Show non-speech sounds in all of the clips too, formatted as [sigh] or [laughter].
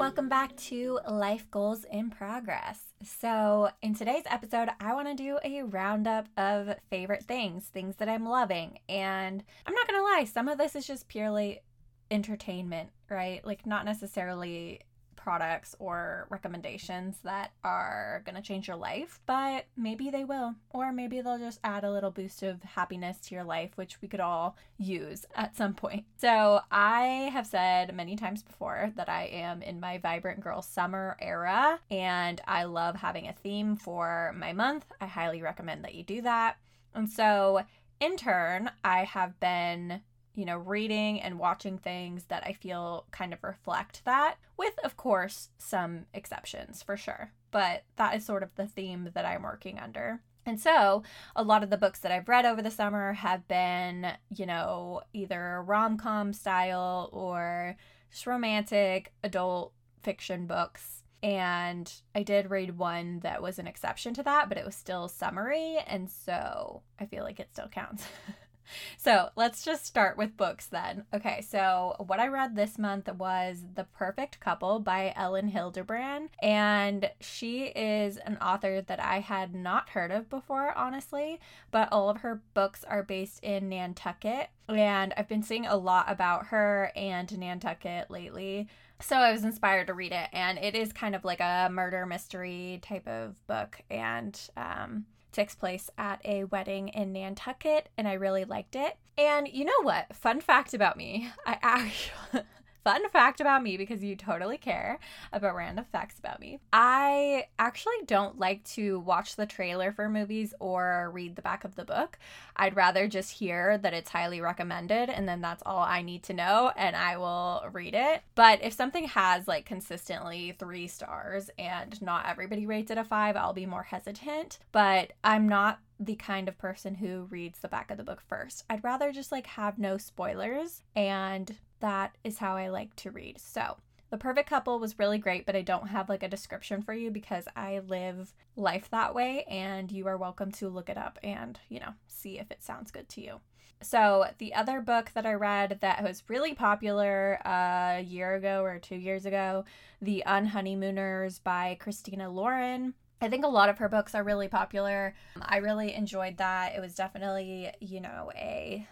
Welcome back to Life Goals in Progress. So, in today's episode, I want to do a roundup of favorite things, things that I'm loving. And I'm not going to lie, some of this is just purely entertainment, right? Like, not necessarily products or recommendations that are going to change your life, but maybe they will. Or maybe they'll just add a little boost of happiness to your life, which we could all use at some point. So, I have said many times before that I am in my Vibrant Girl summer era and I love having a theme for my month. I highly recommend that you do that. And so, in turn, I have been you know, reading and watching things that I feel kind of reflect that, with, of course, some exceptions for sure. But that is sort of the theme that I'm working under. And so, a lot of the books that I've read over the summer have been, you know, either rom com style or just romantic adult fiction books. And I did read one that was an exception to that, but it was still summary. And so I feel like it still counts. [laughs] So let's just start with books then. Okay, so what I read this month was The Perfect Couple by Elin Hilderbrand. And she is an author that I had not heard of before, honestly, but all of her books are based in Nantucket. And I've been seeing a lot about her and Nantucket lately. So I was inspired to read it, and it is kind of like a murder mystery type of book. And um, takes place at a wedding in Nantucket, and I really liked it. And you know what? Fun fact about me I [laughs] actually. Fun fact about me because you totally care about random facts about me. I actually don't like to watch the trailer for movies or read the back of the book. I'd rather just hear that it's highly recommended and then that's all I need to know and I will read it. But if something has like consistently three stars and not everybody rates it a five, I'll be more hesitant. But I'm not the kind of person who reads the back of the book first. I'd rather just like have no spoilers and that is how I like to read. So, The Perfect Couple was really great, but I don't have like a description for you because I live life that way and you are welcome to look it up and, you know, see if it sounds good to you. So, the other book that I read that was really popular a year ago or two years ago, The Unhoneymooners by Christina Lauren. I think a lot of her books are really popular. I really enjoyed that. It was definitely, you know, a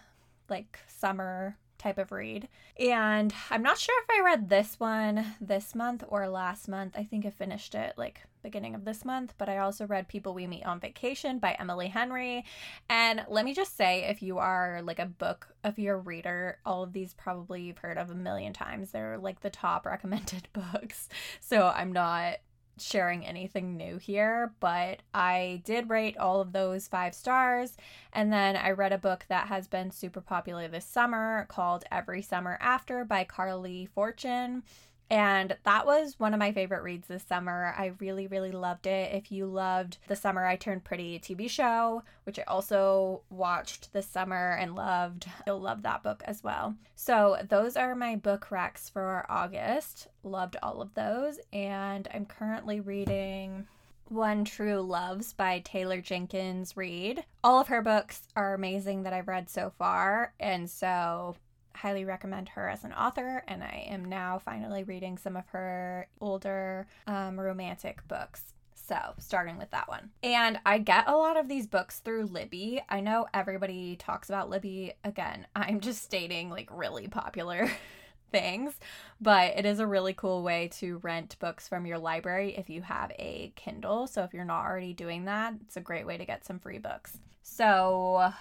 like summer type of read. And I'm not sure if I read this one this month or last month. I think I finished it like beginning of this month, but I also read People We Meet on Vacation by Emily Henry. And let me just say if you are like a book of your reader, all of these probably you've heard of a million times. They're like the top [laughs] recommended books. So I'm not sharing anything new here, but I did rate all of those five stars. And then I read a book that has been super popular this summer called Every Summer After by Carley Fortune. And that was one of my favorite reads this summer. I really, really loved it. If you loved the Summer I Turned Pretty TV show, which I also watched this summer and loved, you'll love that book as well. So, those are my book recs for August. Loved all of those. And I'm currently reading. One True Loves by Taylor Jenkins Reid. All of her books are amazing that I've read so far, and so highly recommend her as an author, and I am now finally reading some of her older um, romantic books. So, starting with that one. And I get a lot of these books through Libby. I know everybody talks about Libby. Again, [laughs] I'm just stating like really popular [laughs] things, but it is a really cool way to rent books from your library if you have a Kindle. So, if you're not already doing that, it's a great way to get some free books. So,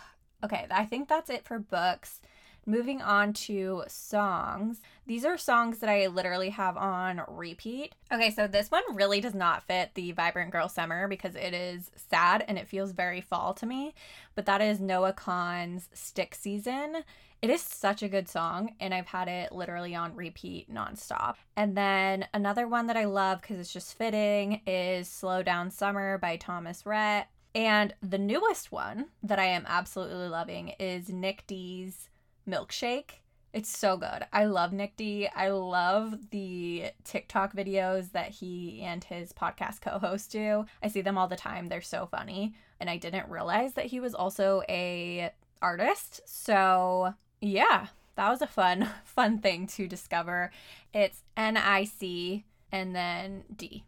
okay, I think that's it for books. Moving on to songs. These are songs that I literally have on repeat. Okay, so this one really does not fit the Vibrant Girl Summer because it is sad and it feels very fall to me. But that is Noah Kahan's Stick Season. It is such a good song, and I've had it literally on repeat nonstop. And then another one that I love because it's just fitting is Slow Down Summer by Thomas Rhett. And the newest one that I am absolutely loving is Nic D's milkshake. It's so good. I love Nic D. I love the TikTok videos that he and his podcast co-host do. I see them all the time. They're so funny. And I didn't realize that he was also a artist. So, yeah, that was a fun [laughs] fun thing to discover. It's N I C and then D,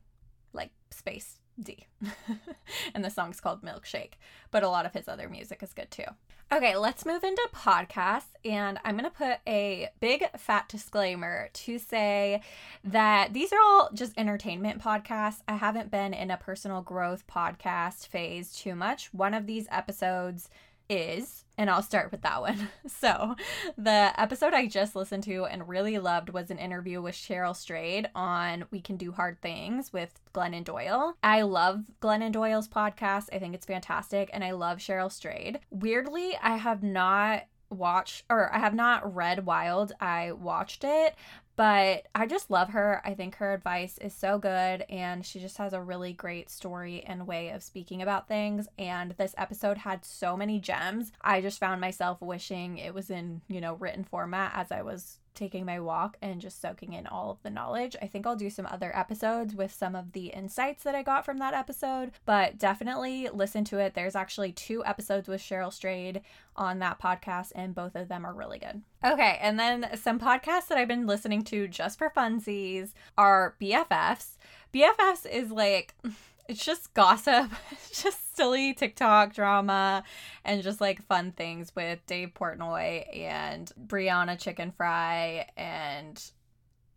like space D. [laughs] and the song's called Milkshake, but a lot of his other music is good too. Okay, let's move into podcasts. And I'm going to put a big fat disclaimer to say that these are all just entertainment podcasts. I haven't been in a personal growth podcast phase too much. One of these episodes is, and I'll start with that one. [laughs] So, the episode I just listened to and really loved was an interview with Cheryl Strayed on We Can Do Hard Things with Glennon Doyle. I love Glennon Doyle's podcast. I think it's fantastic, and I love Cheryl Strayed. Weirdly, I have not watched or I have not read Wild. I watched it, but I just love her. I think her advice is so good and she just has a really great story and way of speaking about things. And this episode had so many gems. I just found myself wishing it was in, you know, written format as I was taking my walk and just soaking in all of the knowledge. I think I'll do some other episodes with some of the insights that I got from that episode, but definitely listen to it. There's actually two episodes with Cheryl Strayed on that podcast, and both of them are really good. Okay, and then some podcasts that I've been listening to just for funsies are BFFs. BFFs is like, [laughs] it's just gossip, [laughs] just silly TikTok drama, and just like fun things with Dave Portnoy and Brianna Chickenfry and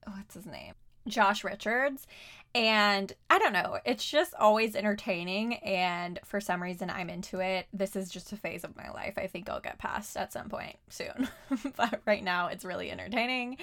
what's his name? Josh Richards. And I don't know, it's just always entertaining. And for some reason, I'm into it. This is just a phase of my life. I think I'll get past at some point soon. [laughs] but right now, it's really entertaining.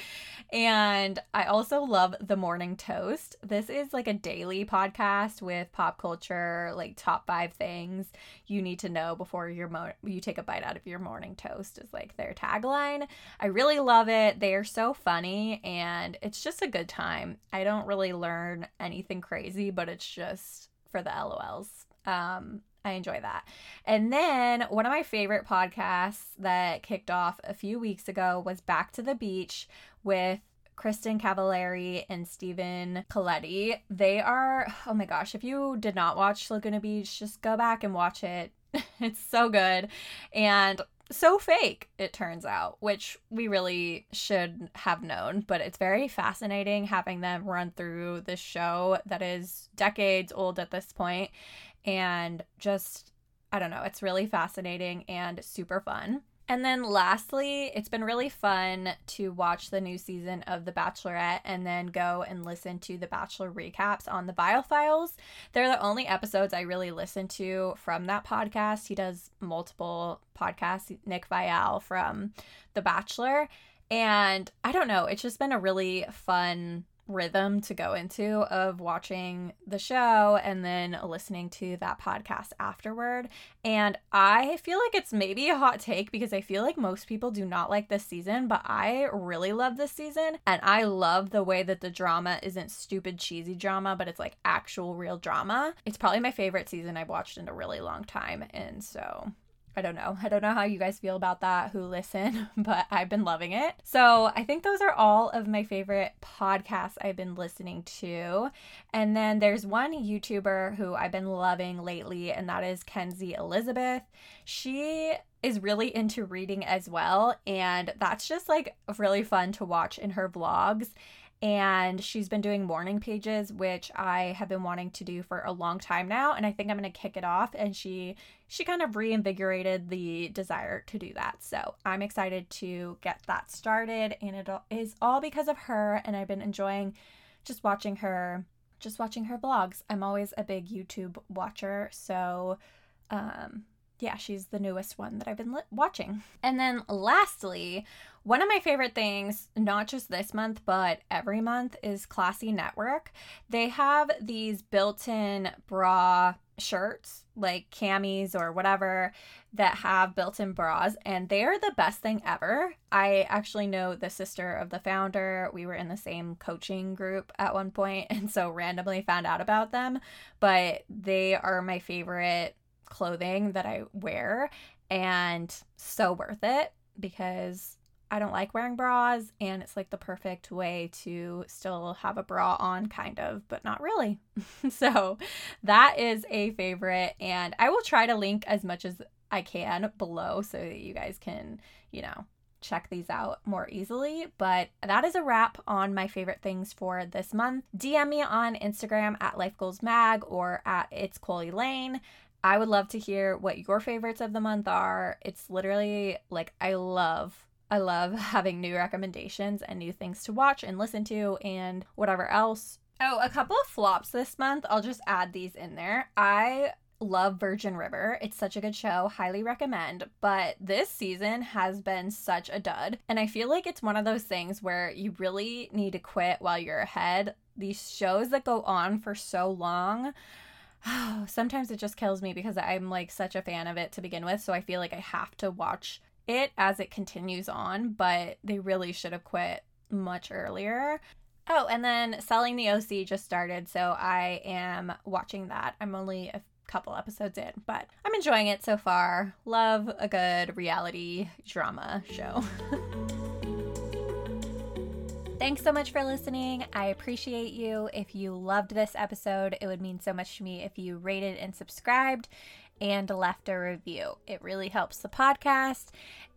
And I also love The Morning Toast. This is like a daily podcast with pop culture, like top five things you need to know before your mo- you take a bite out of your morning toast, is like their tagline. I really love it. They are so funny and it's just a good time. I don't really learn anything crazy, but it's just for the LOLs. Um, I enjoy that. And then one of my favorite podcasts that kicked off a few weeks ago was Back to the Beach with Kristin Cavallari and Stephen Colletti. They are, oh my gosh, if you did not watch Laguna Beach, just go back and watch it. [laughs] it's so good. And so fake, it turns out, which we really should have known. But it's very fascinating having them run through this show that is decades old at this point and just, I don't know, it's really fascinating and super fun. And then lastly, it's been really fun to watch the new season of The Bachelorette and then go and listen to the Bachelor recaps on the Viall Files. They're the only episodes I really listen to from that podcast. He does multiple podcasts, Nick Viall from The Bachelor. And I don't know, it's just been a really fun rhythm to go into of watching the show and then listening to that podcast afterward. And I feel like it's maybe a hot take because I feel like most people do not like this season, but I really love this season. And I love the way that the drama isn't stupid, cheesy drama, but it's like actual real drama. It's probably my favorite season I've watched in a really long time. And so I don't know. I don't know how you guys feel about that who listen, [laughs] but I've been loving it. So I think those are all of my favorite podcasts I've been listening to. And then there's one YouTuber who I've been loving lately, and that is Kenzie Elizabeth. She is really into reading as well, and that's just like really fun to watch in her vlogs and she's been doing morning pages which i have been wanting to do for a long time now. And i think i'm going to kick it off. And she she kind of reinvigorated the desire to do that. So i'm excited to get that started. And it is all because of her. And i've been enjoying just watching her just watching her vlogs. I'm always a big youtube watcher. So um yeah, she's the newest one that I've been li- watching. And then lastly, one of my favorite things, not just this month, but every month, is Klassy Network. They have these built in bra shirts, like camis or whatever, that have built in bras, and they are the best thing ever. I actually know the sister of the founder. We were in the same coaching group at one point, [laughs] and so randomly found out about them, but they are my favorite clothing that I wear and so worth it because I don't like wearing bras and it's like the perfect way to still have a bra on kind of but not really. [laughs] so that is a favorite and I will try to link as much as I can below so that you guys can, you know, check these out more easily. But that is a wrap on my favorite things for this month. DM me on Instagram at Life Goals Mag or at It's Coley Lane. I would love to hear what your favorites of the month are. It's literally like I love I love [laughs] having new recommendations and new things to watch and listen to and whatever else. Oh, a couple of flops this month. I'll just add these in there. I love Virgin River. It's such a good show, highly recommend. But this season has been such a dud. And I feel like it's one of those things where you really need to quit while you're ahead. These shows that go on for so long. [sighs] Sometimes it just kills me because I'm like such a fan of it to begin with. So I feel like I have to watch it as it continues on, but they really should have quit much earlier. Oh, and then Selling the OC just started, so I am watching that. I'm only a couple episodes in, but I'm enjoying it so far. Love a good reality drama show. [laughs] Thanks so much for listening. I appreciate you. If you loved this episode, it would mean so much to me if you rated and subscribed and left a review. It really helps the podcast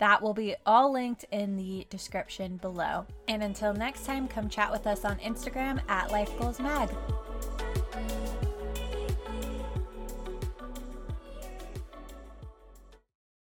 That will be all linked in the description below. And until next time, come chat with us on Instagram at Life Goals Mag.